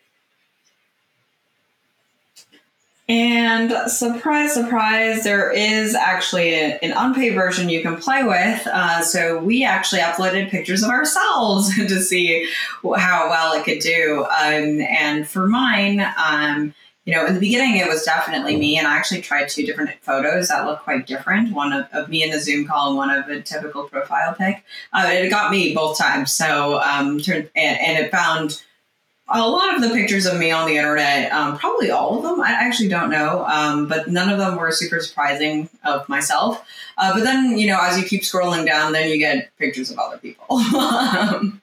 And surprise, surprise, there is actually a, an unpaid version you can play with. Uh, so we actually uploaded pictures of ourselves to see how well it could do. Um, and for mine, um, you know, in the beginning, it was definitely me, and I actually tried two different photos that look quite different. One of, of me in the Zoom call, and one of a typical profile pic. Uh, it got me both times. So, um, and, and it found a lot of the pictures of me on the internet, um, probably all of them, I actually don't know, um, but none of them were super surprising of myself. Uh, but then, you know, as you keep scrolling down, then you get pictures of other people. um,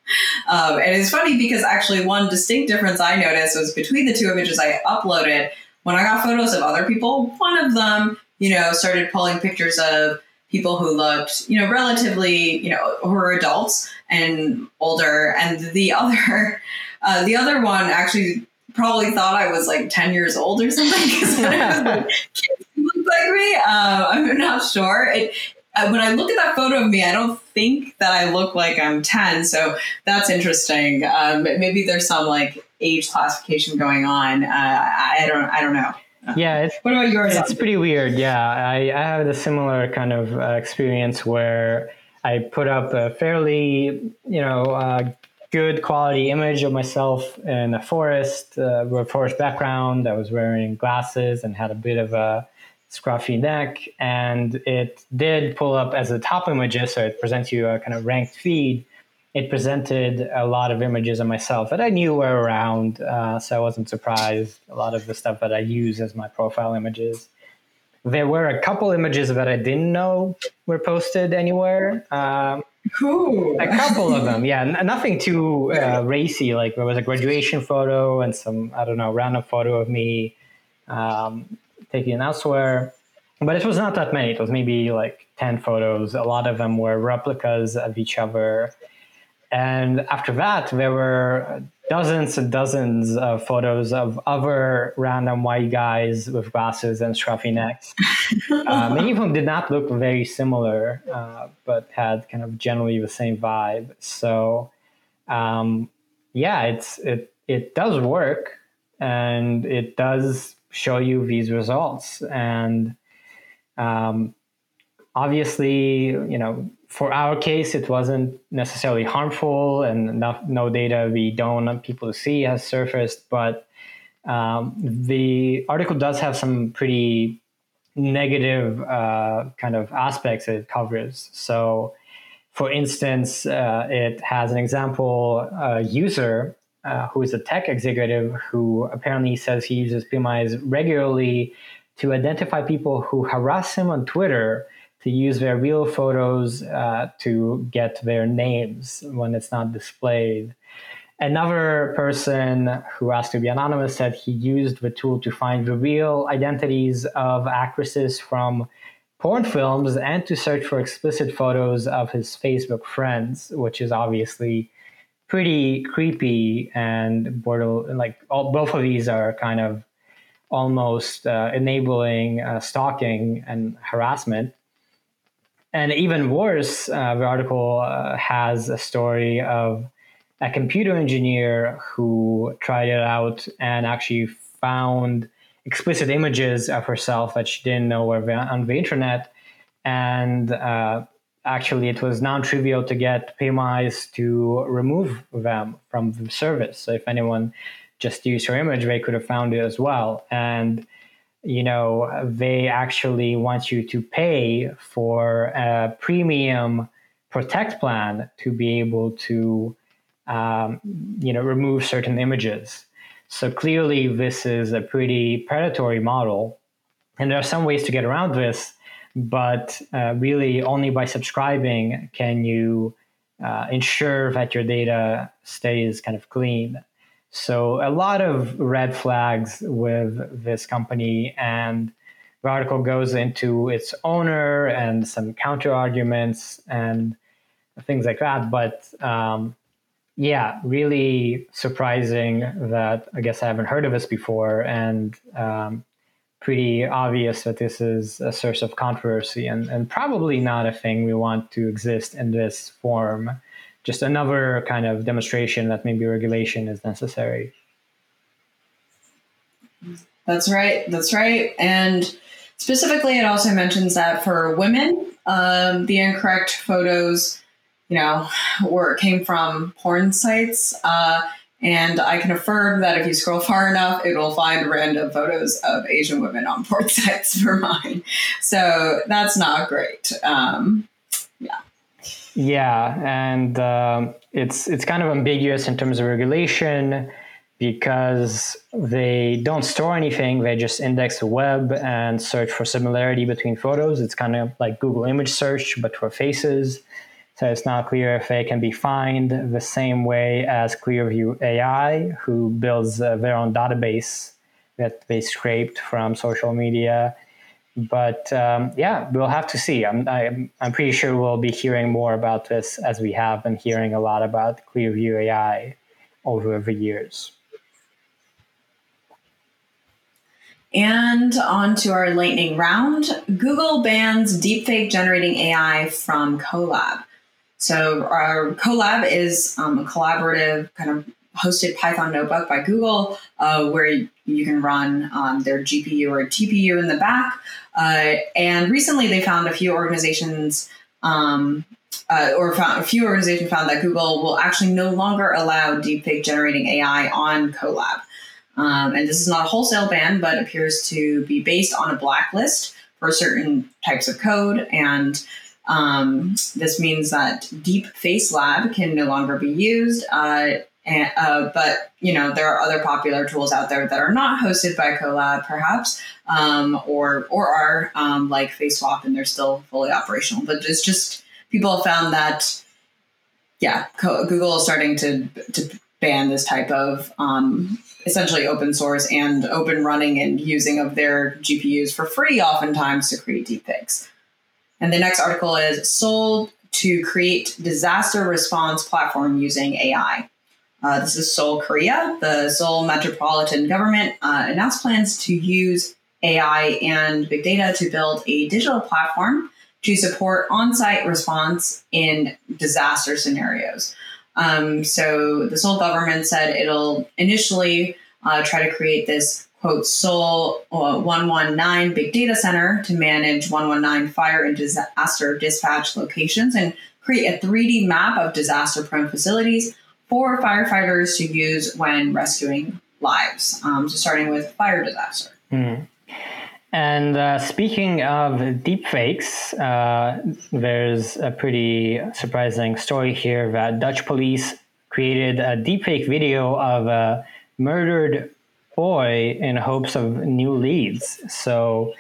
and it's funny because actually, one distinct difference I noticed was between the two images I uploaded. When I got photos of other people, one of them, you know, started pulling pictures of people who looked, you know, relatively, you know, who were adults and older, and the other uh, the other one actually probably thought I was like 10 years old or something because kids looked like me. Uh, I'm not sure. It, when I look at that photo of me, I don't think that I look like I'm 10. So that's interesting. Um, maybe there's some like age classification going on. Uh, I don't, I don't know. Yeah. what about yours? It's pretty weird. Yeah. I, I have a similar kind of uh, experience where I put up a fairly, you know, uh, good quality image of myself in a forest, uh, with a forest background. I was wearing glasses and had a bit of a scruffy neck. And it did pull up as a top images, so it presents you a kind of ranked feed. It presented a lot of images of myself that I knew were around, uh, so I wasn't surprised. A lot of the stuff that I use as my profile images. There were a couple images that I didn't know were posted anywhere. Um, Cool. A couple of them, yeah. N- nothing too uh, racy. Like there was a graduation photo and some, I don't know, random photo of me um, taken elsewhere. But it was not that many. It was maybe like 10 photos. A lot of them were replicas of each other. And after that, there were dozens and dozens of photos of other random white guys with glasses and scruffy necks. uh, many of them did not look very similar, uh, but had kind of generally the same vibe. So, um, yeah, it's it it does work, and it does show you these results. And um, obviously, you know, for our case, it wasn't necessarily harmful, and no, data we don't want people to see has surfaced. But um, the article does have some pretty negative uh, kind of aspects it covers. So, for instance, uh, it has an example uh, user uh, who is a tech executive who apparently says he uses PimEyes regularly to identify people who harass him on Twitter to use their real photos uh, to get their names when it's not displayed. Another person who asked to be anonymous said he used the tool to find the real identities of actresses from porn films and to search for explicit photos of his Facebook friends, which is obviously pretty creepy and border like all, both of these are kind of almost uh, enabling uh, stalking and harassment and even worse, uh, the article uh, has a story of a computer engineer who tried it out and actually found explicit images of herself that she didn't know were on the internet. And uh, actually, it was non trivial to get PimEyes to remove them from the service. So if anyone just used her image, they could have found it as well. And you know, they actually want you to pay for a premium protect plan to be able to, um, you know, remove certain images. So clearly, this is a pretty predatory model. And there are some ways to get around this, but uh, really only by subscribing can you uh, ensure that your data stays kind of clean. So a lot of red flags with this company and the article goes into its owner and some counter arguments and things like that. But um, yeah, really surprising that I guess I haven't heard of this before and um, pretty obvious that this is a source of controversy and, and probably not a thing we want to exist in this form just another kind of demonstration that maybe regulation is necessary. That's right. That's right. And specifically, it also mentions that for women, um, the incorrect photos, you know, were came from porn sites. Uh, and I can affirm that if you scroll far enough, it will find random photos of Asian women on porn sites for mine. So that's not great. Um. Yeah, and uh, it's it's kind of ambiguous in terms of regulation because they don't store anything. They just index the web and search for similarity between photos. It's kind of like Google image search, but for faces. So it's not clear if they can be fined the same way as Clearview AI, who builds uh, their own database that they scraped from social media but um, yeah, we'll have to see. I'm, I'm, I'm pretty sure we'll be hearing more about this as we have been hearing a lot about Clearview AI over the years. And on to our lightning round. Google bans deepfake generating AI from Colab. So our Colab is um, a collaborative kind of hosted Python notebook by Google, uh, where you can run um, their GPU or TPU in the back. Uh, and recently, they found a few organizations. Um, uh, or found, a few organizations found that Google will actually no longer allow deepfake generating AI on Colab. Um, and this is not a wholesale ban, but appears to be based on a blacklist for certain types of code. And um, this means that DeepFaceLab can no longer be used. Uh, and, uh, but you know there are other popular tools out there that are not hosted by Colab, perhaps, um, or or are um, like FaceSwap, and they're still fully operational. But it's just people have found that, yeah, Google is starting to to ban this type of um, essentially open source and open running and using of their GPUs for free, oftentimes to create deepfakes. And the next article is Seoul to create disaster response platform using AI. Uh, this is Seoul, Korea. The Seoul metropolitan government uh, announced plans to use AI and big data to build a digital platform to support on site response in disaster scenarios. Um, so the Seoul government said it'll initially uh, try to create this quote Seoul uh, 119 big data center to manage 119 fire and disaster dispatch locations and create a 3D map of disaster prone facilities for firefighters to use when rescuing lives. Um, so, starting with fire disaster. Mm. And uh, speaking of deepfakes, uh, there's a pretty surprising story here that Dutch police created a deepfake video of a murdered boy in hopes of new leads. So,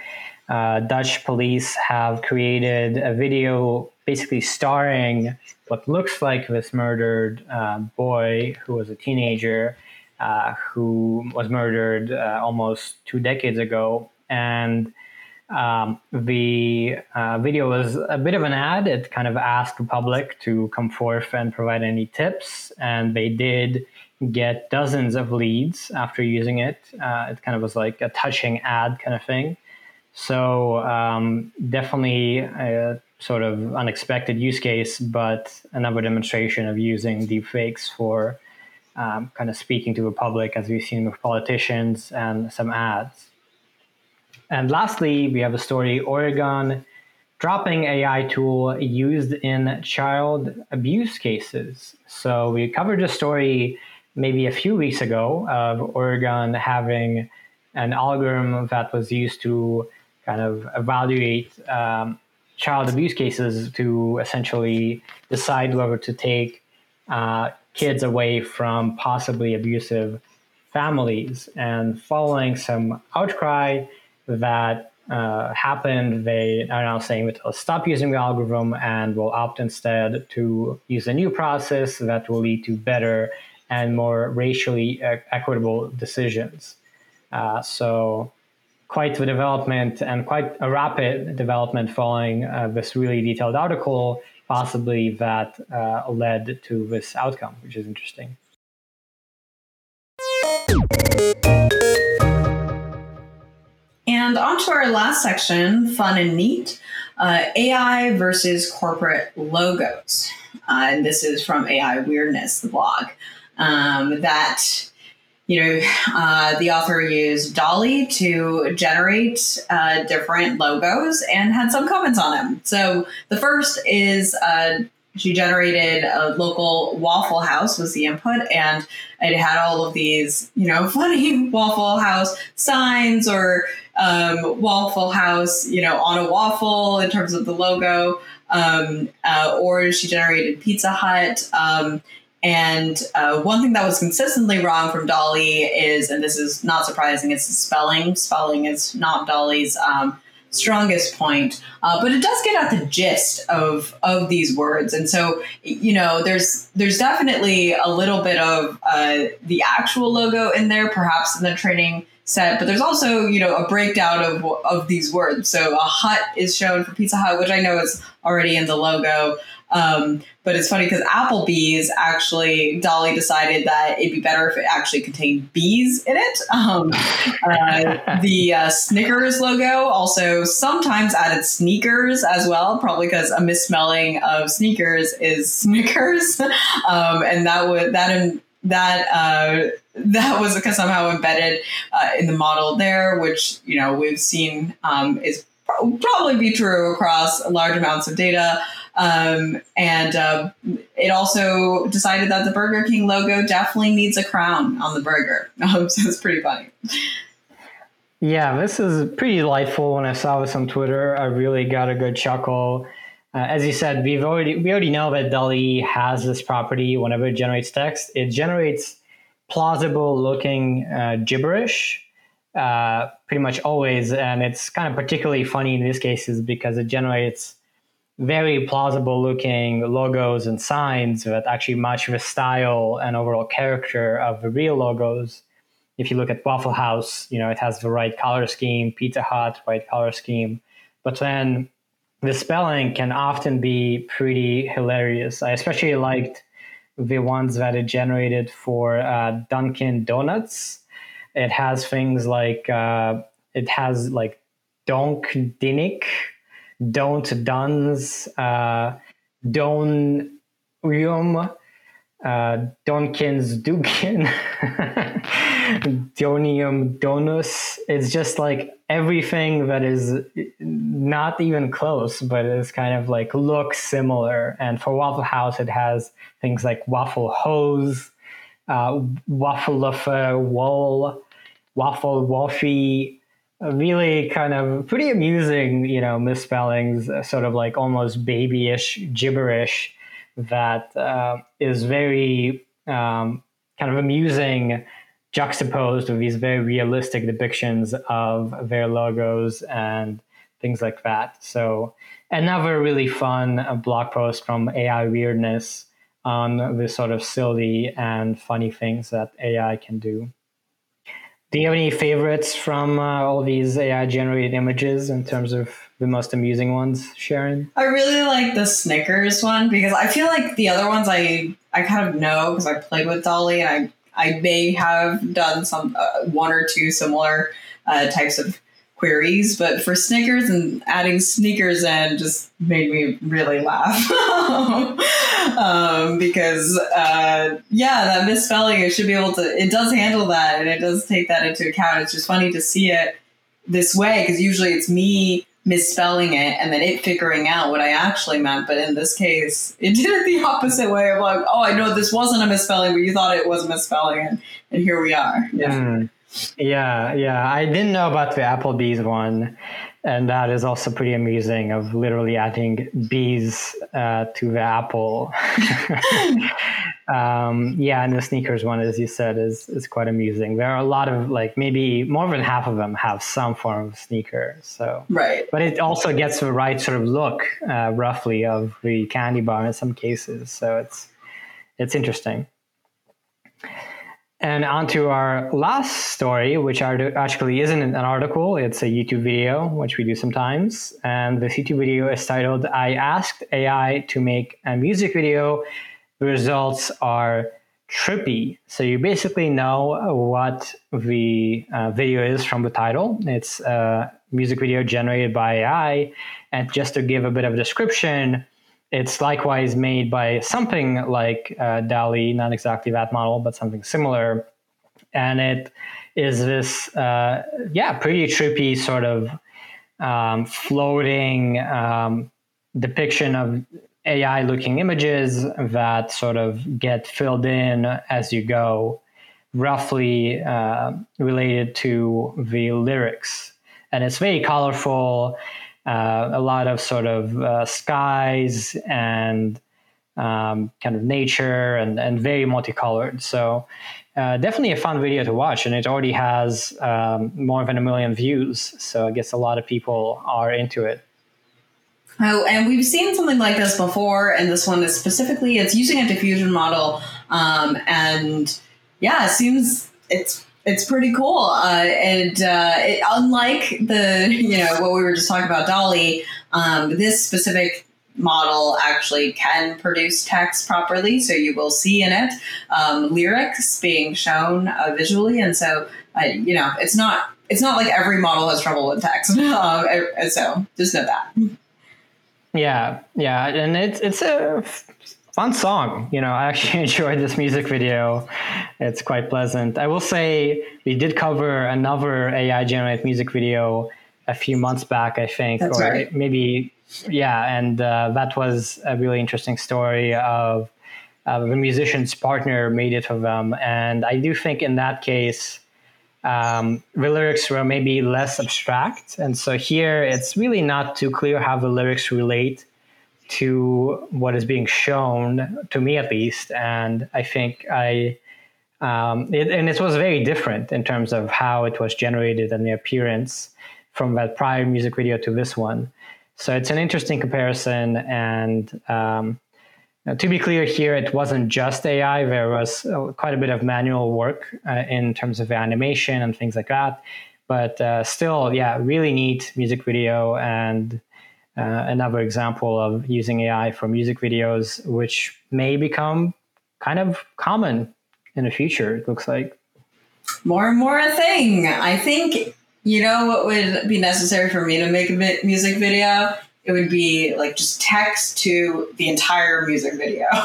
uh, Dutch police have created a video basically starring what looks like this murdered uh, boy who was a teenager uh, who was murdered uh, almost two decades ago. And um, the uh, video was a bit of an ad. It kind of asked the public to come forth and provide any tips, and they did get dozens of leads after using it. Uh, it kind of was like a touching ad kind of thing. So um, definitely a sort of unexpected use case, but another demonstration of using deepfakes for um, kind of speaking to the public, as we've seen with politicians and some ads. And lastly, we have a story Oregon dropping AI tool used in child abuse cases. So we covered a story maybe a few weeks ago of Oregon having an algorithm that was used to kind of evaluate um, child abuse cases to essentially decide whether to take uh, kids away from possibly abusive families. And following some outcry that uh, happened, they are now saying that they'll stop using the algorithm and will opt instead to use a new process that will lead to better and more racially equitable decisions. Uh, so quite the development and quite a rapid development following uh, this really detailed article, possibly that uh, led to this outcome, which is interesting. And on to our last section fun and neat uh, AI versus corporate logos. Uh, and this is from AI Weirdness, the blog. Um, that you know, uh, the author used DALL-E to generate uh, different logos and had some comments on them. So the first is uh, she generated a local Waffle House was the input, and it had all of these, you know, funny Waffle House signs or um, Waffle House, you know, on a waffle in terms of the logo. Um, uh, or she generated Pizza Hut. Um, and uh, one thing that was consistently wrong from DALL-E is, and this is not surprising, it's spelling. Spelling is not DALL-E's um, strongest point, uh, but it does get at the gist of of these words. And so, you know, there's there's definitely a little bit of uh, the actual logo in there, perhaps in the training set, but there's also you know a breakdown of of these words. So a hut is shown for Pizza Hut, which I know is already in the logo. Um, but it's funny because Applebee's actually, DALL-E decided that it'd be better if it actually contained bees in it. Um, uh, the uh, Snickers logo also sometimes added sneakers as well, probably because a misspelling of sneakers is Snickers. um, and that would, that, in, that, uh, that was somehow embedded uh, in the model there, which, you know, we've seen um, is probably be true across large amounts of data. Um, and uh, it also decided that the Burger King logo definitely needs a crown on the burger. Um, so it's pretty funny. Yeah, this is pretty delightful. When I saw this on Twitter, I really got a good chuckle. Uh, as you said, we've already we already know that DALL-E has this property. Whenever it generates text, it generates plausible looking uh, gibberish uh, pretty much always, and it's kind of particularly funny in these cases because it generates very plausible looking logos and signs that actually match the style and overall character of the real logos. If you look at Waffle House, you know, it has the right color scheme, Pizza Hut, right color scheme. But then the spelling can often be pretty hilarious. I especially liked the ones that it generated for uh, Dunkin' Donuts. It has things like, uh, it has like Donk Dinnick, don't Duns, uh, Don uh, Donkins Dukin, Donium Donus. It's just like everything that is not even close, but is kind of like looks similar. And for Waffle House, it has things like Waffle Hose, uh, Waffle Wool, Waffle Waffy, really kind of pretty amusing, you know, misspellings, uh, sort of like almost babyish gibberish that uh, is very um, kind of amusing, juxtaposed with these very realistic depictions of their logos and things like that. So, another really fun uh, blog post from AI Weirdness on the sort of silly and funny things that AI can do. Do you have any favorites from uh, all these AI generated images in terms of the most amusing ones, Sharon? I really like the Snickers one because I feel like the other ones I I kind of know because I played with DALL-E and I I may have done some uh, one or two similar uh, types of queries, but for Snickers and adding sneakers in just made me really laugh. um, because, uh, yeah, that misspelling, it should be able to, it does handle that and it does take that into account. It's just funny to see it this way because usually it's me misspelling it and then it figuring out what I actually meant. But in this case, it did it the opposite way of like, oh, I know this wasn't a misspelling, but you thought it was a misspelling. And, and here we are. Yeah. Mm. Yeah, yeah. I didn't know about the Applebee's one, and that is also pretty amusing. Of literally adding bees uh, to the apple. um, yeah, and the sneakers one, as you said, is is quite amusing. There are a lot of like maybe more than half of them have some form of sneaker. So right, but it also gets the right sort of look, uh, roughly, of the candy bar in some cases. So it's it's interesting. And on to our last story, which actually isn't an article, it's a YouTube video, which we do sometimes. And this YouTube video is titled, I asked AI to make a music video. The results are trippy. So you basically know what the uh, video is from the title. It's a music video generated by AI. And just to give a bit of description, it's likewise made by something like uh, DALL-E, not exactly that model, but something similar. And it is this, uh, yeah, pretty trippy sort of um, floating um, depiction of AI looking images that sort of get filled in as you go, roughly uh, related to the lyrics. And it's very colorful uh, a lot of sort of uh, skies and um, kind of nature and, and very multicolored. So uh, definitely a fun video to watch, and it already has um, more than a million views. So I guess a lot of people are into it. Oh, and we've seen something like this before, and this one is specifically it's using a diffusion model, um, and yeah, it seems it's it's pretty cool. Uh, and uh, it, unlike the, you know, what we were just talking about, DALL-E, um, this specific model actually can produce text properly. So you will see in it um, lyrics being shown uh, visually, and so uh, you know it's not it's not like every model has trouble with text. Um, so just know that. Yeah, yeah, and it's it's a fun song. You know, I actually enjoyed this music video. It's quite pleasant. I will say we did cover another AI generated music video a few months back, I think, That's or right. maybe yeah, and uh, that was a really interesting story of uh, the musician's partner made it for them, and I do think in that case. Um, the lyrics were maybe less abstract, and so here it's really not too clear how the lyrics relate to what is being shown to me at least and i think i um, it, and it was very different in terms of how it was generated and the appearance from that prior music video to this one. So it's an interesting comparison and um, to be clear here it wasn't just ai there was uh, quite a bit of manual work uh, in terms of animation and things like that. But uh, still yeah really neat music video and uh, another example of using AI for music videos, which may become kind of common in the future, it looks like. More and more a thing. I think, you know, what would be necessary for me to make a music video? It would be like just text to the entire music video.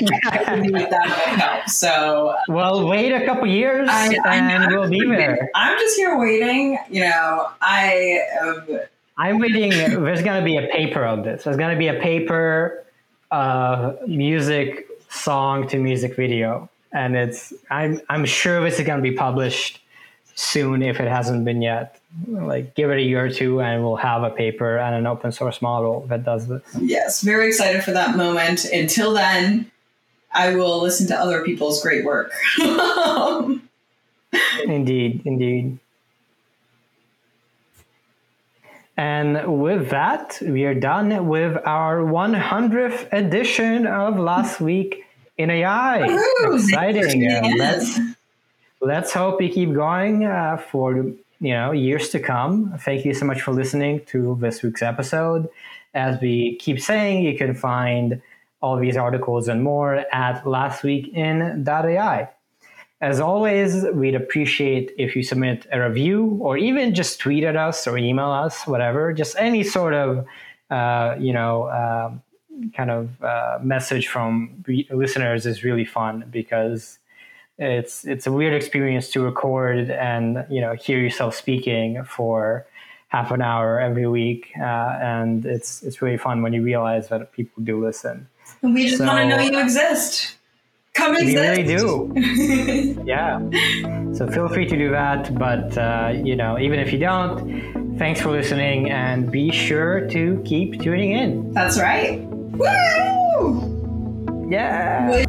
That help. So, well, wait a couple years I, and I we'll be there. I'm just here waiting. You know, I am I'm waiting. There's going to be a paper of this. There's going to be a paper, uh, music song to music video, and it's. I'm I'm sure this is going to be published soon if it hasn't been yet. Like give it a year or two, and we'll have a paper and an open source model that does this. Yes, very excited for that moment. Until then, I will listen to other people's great work. indeed, indeed. And with that, we are done with our 100th edition of Last Week in AI. Woo-hoo! Exciting! Uh, let's let's hope we keep going uh, for you know years to come. Thank you so much for listening to this week's episode. As we keep saying, you can find all these articles and more at lastweekin.ai. As always, we'd appreciate if you submit a review or even just tweet at us or email us, whatever. Just any sort of, uh, you know, uh, kind of uh, message from re- listeners is really fun because it's it's a weird experience to record and you know hear yourself speaking for half an hour every week, uh, and it's it's really fun when you realize that people do listen. And we just so, want to know you exist. Exist. We really do. yeah. So feel free to do that. But, uh, you know, even if you don't, thanks for listening and be sure to keep tuning in. That's right. Woo! Yeah.